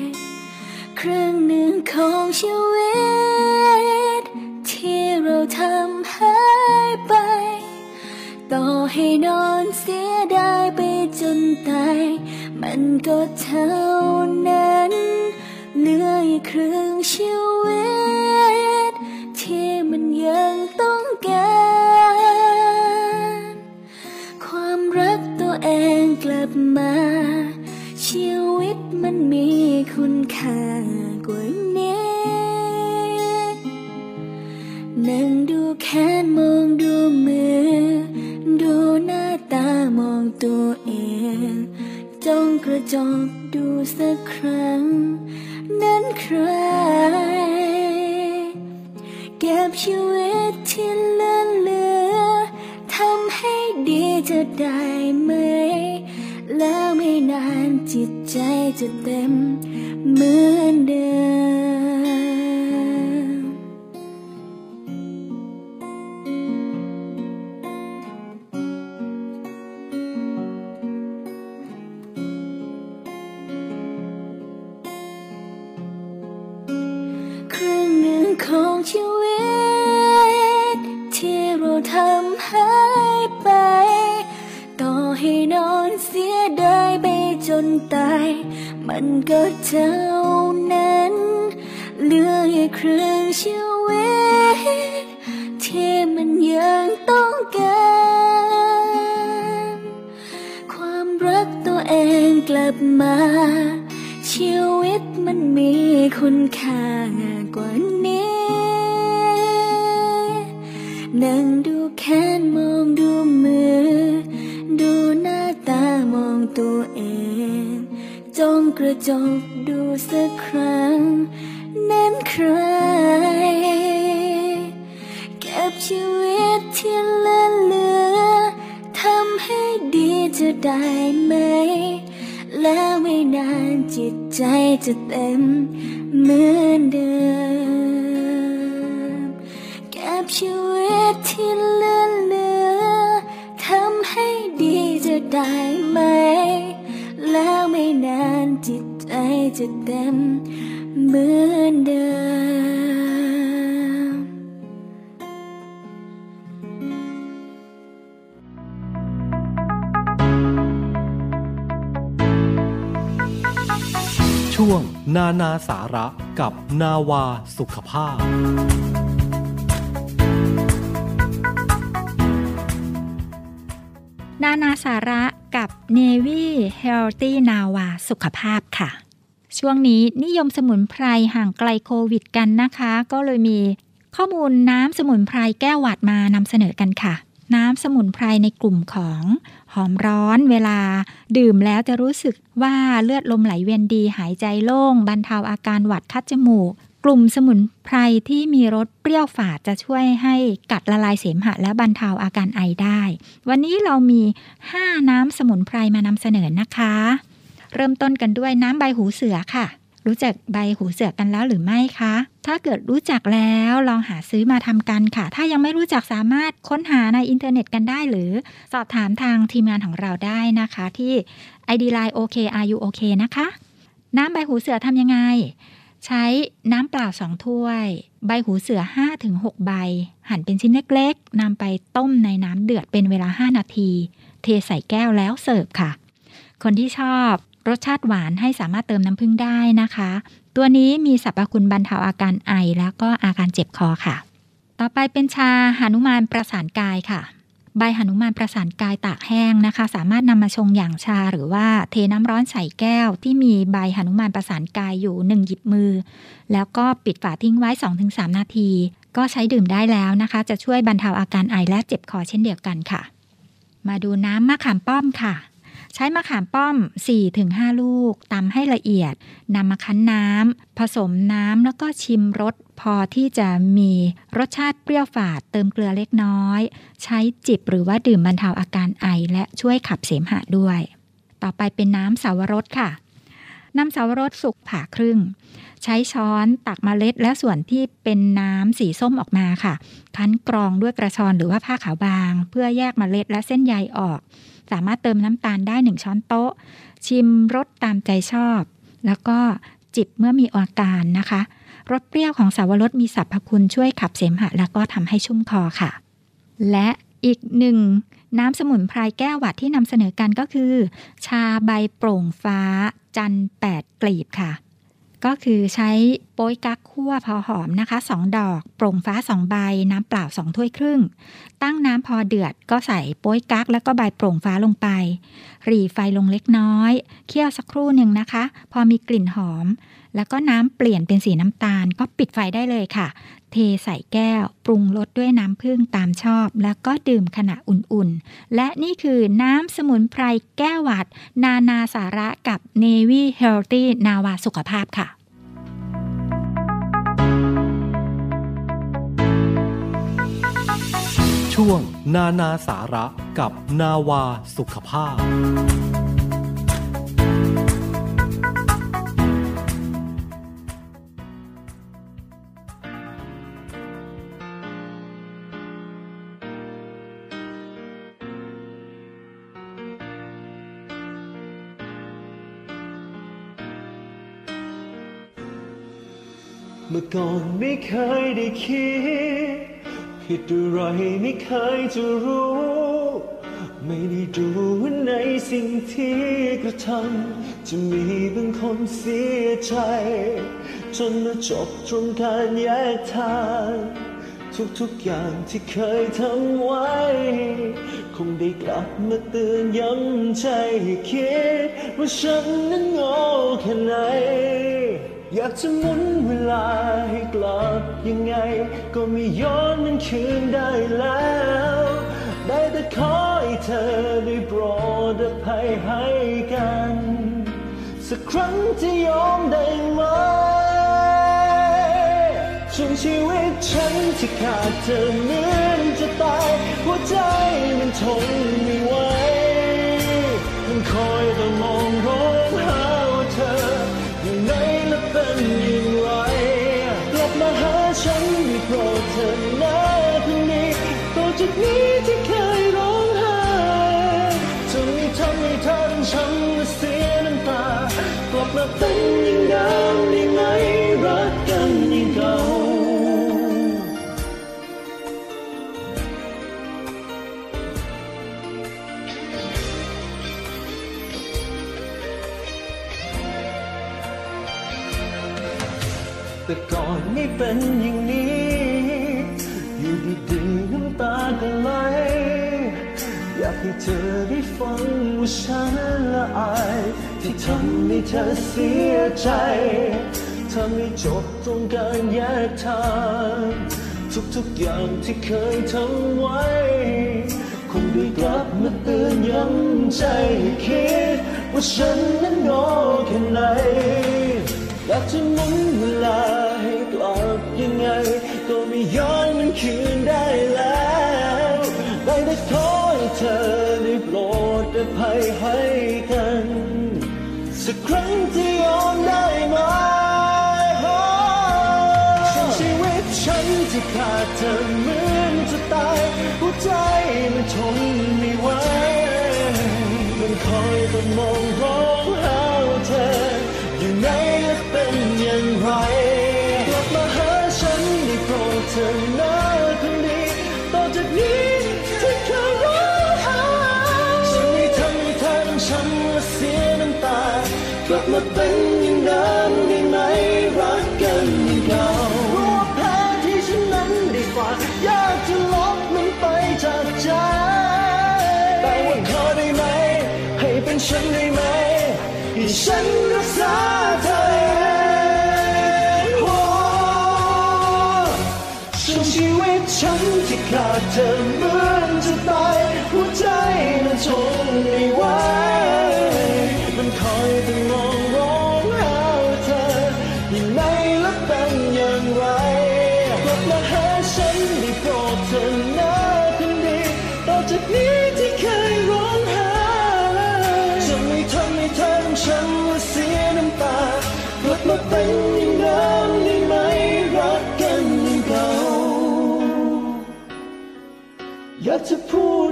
ง ครึ่งหนึ่งของชีวิต ที่เราทำหายไป ต่อให้นอนเสียดายไปจนตาย มันก็เท่านั้นเหลืออีกครึ่งชีวิต ที่มันยัง ค่ากว่านี้นั่งดูแขนมองดูมือ ดูหน้าตามองตัวเองจ้องกระจกดูสักครั้ง นั้นใคร เก็บชีวิตที่เลือเหลือทำให้ดีจะได้ไหม แล้วไม่นานจิตใจจะเต็มเหมือนเดิม สาระกับนาวาสุขภาพ นานาสาระกับ Navy Healthy Nava สุขภาพค่ะ ช่วงนี้นิยมสมุนไพรห่างไกลโควิดกันนะคะ ก็เลยมีข้อมูลน้ำสมุนไพรแก้วหวัดมานำเสนอกันค่ะ น้ำสมุนไพรในกลุ่มของ หอมร้อนเวลา ดื่มแล้วจะรู้สึกว่าเลือดลมไหลเวียนดีหายใจโล่ง บรรเทาอาการหวัดคัดจมูก กลุ่มสมุนไพรที่มีรสเปรี้ยวฝาดจะช่วยให้กัดละลายเสมหะและบรรเทาอาการไอได้ วันนี้เรามี 5 น้ำสมุนไพรมานำเสนอนะคะ เริ่มต้นกันด้วยน้ำใบหูเสือค่ะ รู้จักใบหูเสือกันแล้วหรือไม่คะ ถ้าเกิดรู้จักแล้วลองหาซื้อมาทำกันค่ะ ถ้ายังไม่รู้จักสามารถค้นหาในอินเทอร์เน็ตกันได้ หรือสอบถามทางทีมงานของเราได้นะคะ ที่ ID Line OK Are You OK นะคะ น้ำใบหูเสือทำยังไง ใช้น้ำเปล่า2ถ้วย ใบหูเสือ 5-6 ใบ หั่นเป็นชิ้นเล็กๆนำไปต้มในน้ำเดือดเป็นเวลา 5 นาที เทใส่แก้วแล้วเสิร์ฟค่ะ คนที่ชอบ รสชาติหวานให้สามารถเติมน้ำผึ้งได้นะคะ ตัวนี้มีสรรพคุณบรรเทาอาการไอแล้วก็อาการเจ็บคอค่ะ ต่อไปเป็นชาหนุมานประสานกายค่ะ ใบหนุมานประสานกายตากแห้งนะคะ สามารถนำมาชงอย่างชาหรือว่าเทน้ำร้อนใส่แก้ว ที่มีใบหนุมานประสานกายอยู่หนึ่งหยิบมือ แล้วก็ปิดฝาทิ้งไว้ 2-3 นาที ก็ใช้ดื่มได้แล้วนะคะ จะช่วยบรรเทาอาการไอและเจ็บคอเช่นเดียวกันค่ะ มาดูน้ำมะขามป้อมค่ะ ใช้มะขามป้อม 4-5 ลูกตำให้ละเอียดนำมาคั้นน้ำผสมน้ำแล้วก็ชิมรสพอที่จะมีรสชาติเปรี้ยวฝาดเติมเกลือเล็กน้อย ใช้จิบหรือว่าดื่มบรรเทาอาการไอและช่วยขับเสมหะด้วย ต่อไปเป็นน้ำสาวรสค่ะ น้ำสาวรสสุกผ่าครึ่ง ใช้ช้อนตักเมล็ดและส่วนที่เป็นน้ำสีส้มออกมาค่ะ คั้นกรองด้วยกระชอนหรือว่าผ้าขาวบาง เพื่อแยกเมล็ดและเส้นใยออก สามารถเติมน้ำตาลได้ 1 ช้อนโต๊ะ ชิมรสตามใจชอบ แล้วก็จิบเมื่อมีอาการนะคะรสเปรี้ยวของสาวรสมีสรรพคุณช่วยขับเสมหะ แล้วก็ทำให้ชุ่มคอค่ะ และอีกหนึ่งน้ำสมุนไพรแก้วหวัดที่นำเสนอกันก็คือ ชาใบโปร่งฟ้าจันแปดกลีบค่ะ ก็คือใช้โป๊ยกั๊กคั่วพอหอมนะคะ 2 ดอกโปร่งฟ้า 2 ใบ น้ำเปล่า 2 ถ้วยครึ่ง ตั้งน้ำพอเดือดก็ใส่โป๊ยกั๊กแล้วก็ใบโปร่งฟ้าลงไปหรี่ไฟลงเล็กน้อย เคี่ยวสักครู่หนึ่งนะคะ พอมีกลิ่นหอม แล้วก็น้ำเปลี่ยนเป็นสีน้ำตาล ก็ปิดไฟได้เลยค่ะ เทใส่แก้ว ปรุงรสด้วยน้ำผึ้งตามชอบ แล้วก็ดื่มขณะอุ่นๆ และนี่คือน้ำสมุนไพรแก้วหวัด นานาสาระกับ Navy Healthy นาวาสุขภาพค่ะ ช่วง นานาสาระกับนาวาสุขภาพ เมื่อก่อนไม่เคยได้คิด ผิดอะไรไม่เคยจะรู้ ไม่ได้ดูว่าในสิ่งที่กระทำจะมีบางคนเสียใจ จนมาจบตรงการแยกทางทุกๆอย่างที่เคยทำไว้ คงได้กลับมาเตือนย้ำใจให้คิด ว่าฉันนั้นโง่แค่ไหน อยากจะหมุนเวลาให้กลับยังไง ก็ไม่ย้อนมันคืนได้แล้ว ได้แต่ขอให้เธอได้โปรดอภัยให้กัน สักครั้งจะยอมได้ไหมช่วงชีวิตฉันที่ขาดเธอเหมือนจะตาย หัวใจมันทนไม่ไหว เป็นอย่งดิมได้ไหมรักกันอย่งเก่าแต่ก่อนไม่เป็นอย่างนี้ อยู่ดีๆน้ำตาก็ไหลอยากให้เธอได้ฟังว่าฉันละอาย ที่ทำให้เธอเสียใจทำให้จบตรงการแยกทาง ทุกๆอย่างที่เคยทำไว้ คงได้กลับมาเตือนย้ำใจคิด ว่าฉันนั้นโง่แค่ไหนอยากจะหมุนเวลาให้กลับยังไง ก็ไม่ย้อนมันคืนได้แล้วได้แต่ขอให้เธอได้โปรดอภัยให้กัน ทนไม่ไหวมันคอยต้องมองร้องหาเธอ อยู่ไหนและเป็นอย่างไรกลับมาหาฉันได้โปรดเธอนะ ข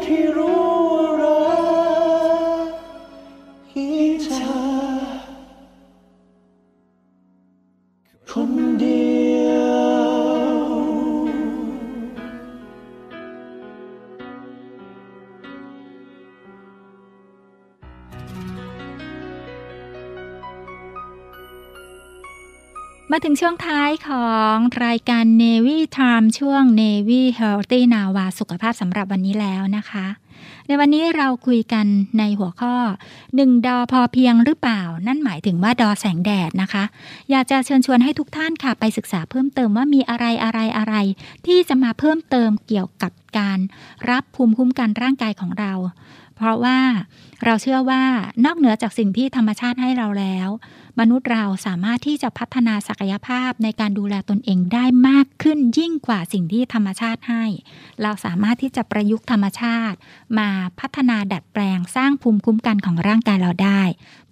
จะพูดให้รู้ ถึงช่วงท้ายของรายการ Navy Time ช่วง Navy Healthy Nava สุขภาพสำหรับวันนี้แล้วนะคะ ในวันนี้เราคุยกันในหัวข้อ 1 ดอพอเพียงหรือเปล่า นั่นหมายถึงว่าดอแสงแดดนะคะ อยากจะเชิญชวนให้ทุกท่านค่ะไปศึกษาเพิ่มเติมว่ามีอะไรอะไรอะไรที่จะมาเพิ่มเติมเกี่ยวกับการรับภูมิคุ้มกันร่างกายของเรา เพราะว่าเราเชื่อว่านอกเหนือจากสิ่งที่ธรรมชาติให้เราแล้ว มนุษย์เราสามารถที่จะพัฒนาศักยภาพในการดูแลตนเองได้มากขึ้นยิ่งกว่าสิ่งที่ธรรมชาติให้ เราสามารถที่จะประยุกต์ธรรมชาติ มาพัฒนาดัดแปลงสร้างภูมิคุ้มกันของร่างกายเราได้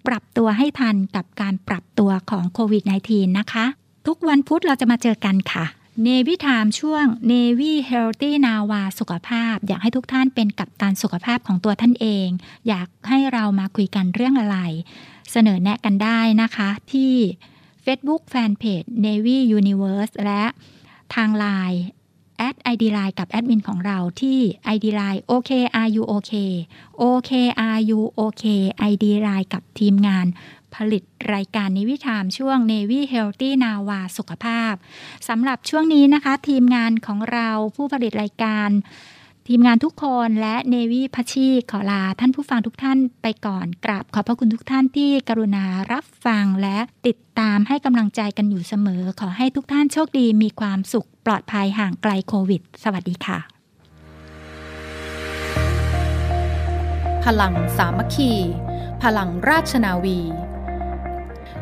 ปรับตัวให้ทันกับการปรับตัวของโควิด -19 นะคะ ทุกวันพุธเราจะมาเจอกันค่ะ เนวิทามช่วง Navy Healthy Nava สุขภาพ อยากให้ทุกท่านเป็นกัปตันสุขภาพของตัวท่านเอง อยากให้เรามาคุยกันเรื่องอะไร เสนอแนะกันได้นะคะที่ Facebook Fanpage Navy Universe และทาง Line แอด ID Line กับแอดมินของเราที่ ID Line OKRU OK OKRU OK ID Line กับทีมงาน ผลิตรายการนิวิธามช่วง Navy Healthy Nava สุขภาพสำหรับช่วงนี้นะคะ ทีมงานของเราผู้ผลิตรายการ ทีมงานทุกคนและเนวีพัชชีขอลาท่านผู้ฟังทุกท่านไปก่อนกราบขอบพระคุณทุกท่านที่กรุณารับฟังและติดตามให้กำลังใจกันอยู่เสมอ ขอให้ทุกท่านโชคดีมีความสุขปลอดภัยห่างไกลโควิด สวัสดีค่ะ พลังสามัคคี พลังราชนาวี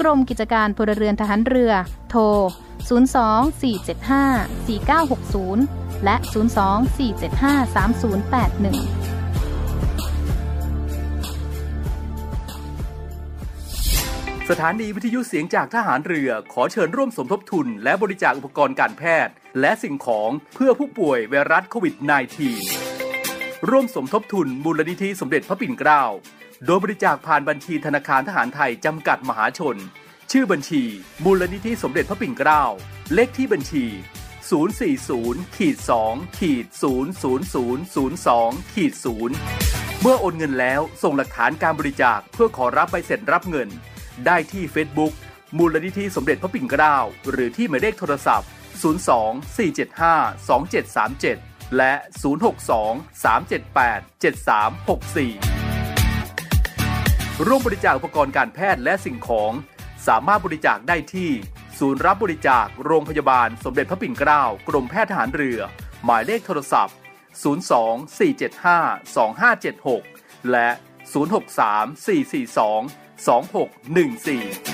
กรมกิจการพลเรือนทหารเรือ โทร 024754960 และ 024753081สถานีวิทยุเสียงจากทหารเรือ ขอเชิญร่วมสมทบทุน และบริจาคอุปกรณ์การแพทย์ และสิ่งของเพื่อผู้ป่วยไวรัสโควิด -19 ร่วมสมทบทุนมูลนิธิสมเด็จพระปิ่นเกล้า โดยบริจาคผ่านบัญชีธนาคารทหารไทยจำกัดมหาชน ชื่อบัญชี มูลนิธิสมเด็จพระปิ่นเกล้า เลขที่บัญชี 040ขีด2ขีด00002ขีด0เมื่อโอนเงินแล้วส่งหลักฐานการบริจาคเพื่อขอรับใบเสร็จรับเงิน ได้ที่ Facebook มูลนิธิสมเด็จพระปิ่นเกล้า หรือที่หมายเลขโทรศัพท์ 02 475 2737 และ 062 378 7364 ร่วมบริจาคอุปกรณ์การแพทย์และสิ่งของ สามารถบริจาคได้ที่ ศูนย์รับบริจาคโรงพยาบาลสมเด็จพระปิ่นเกล้ากรมแพทย์ทหารเรือ หมายเลขโทรศัพท์ 02 475 2576 และ 063 442 2614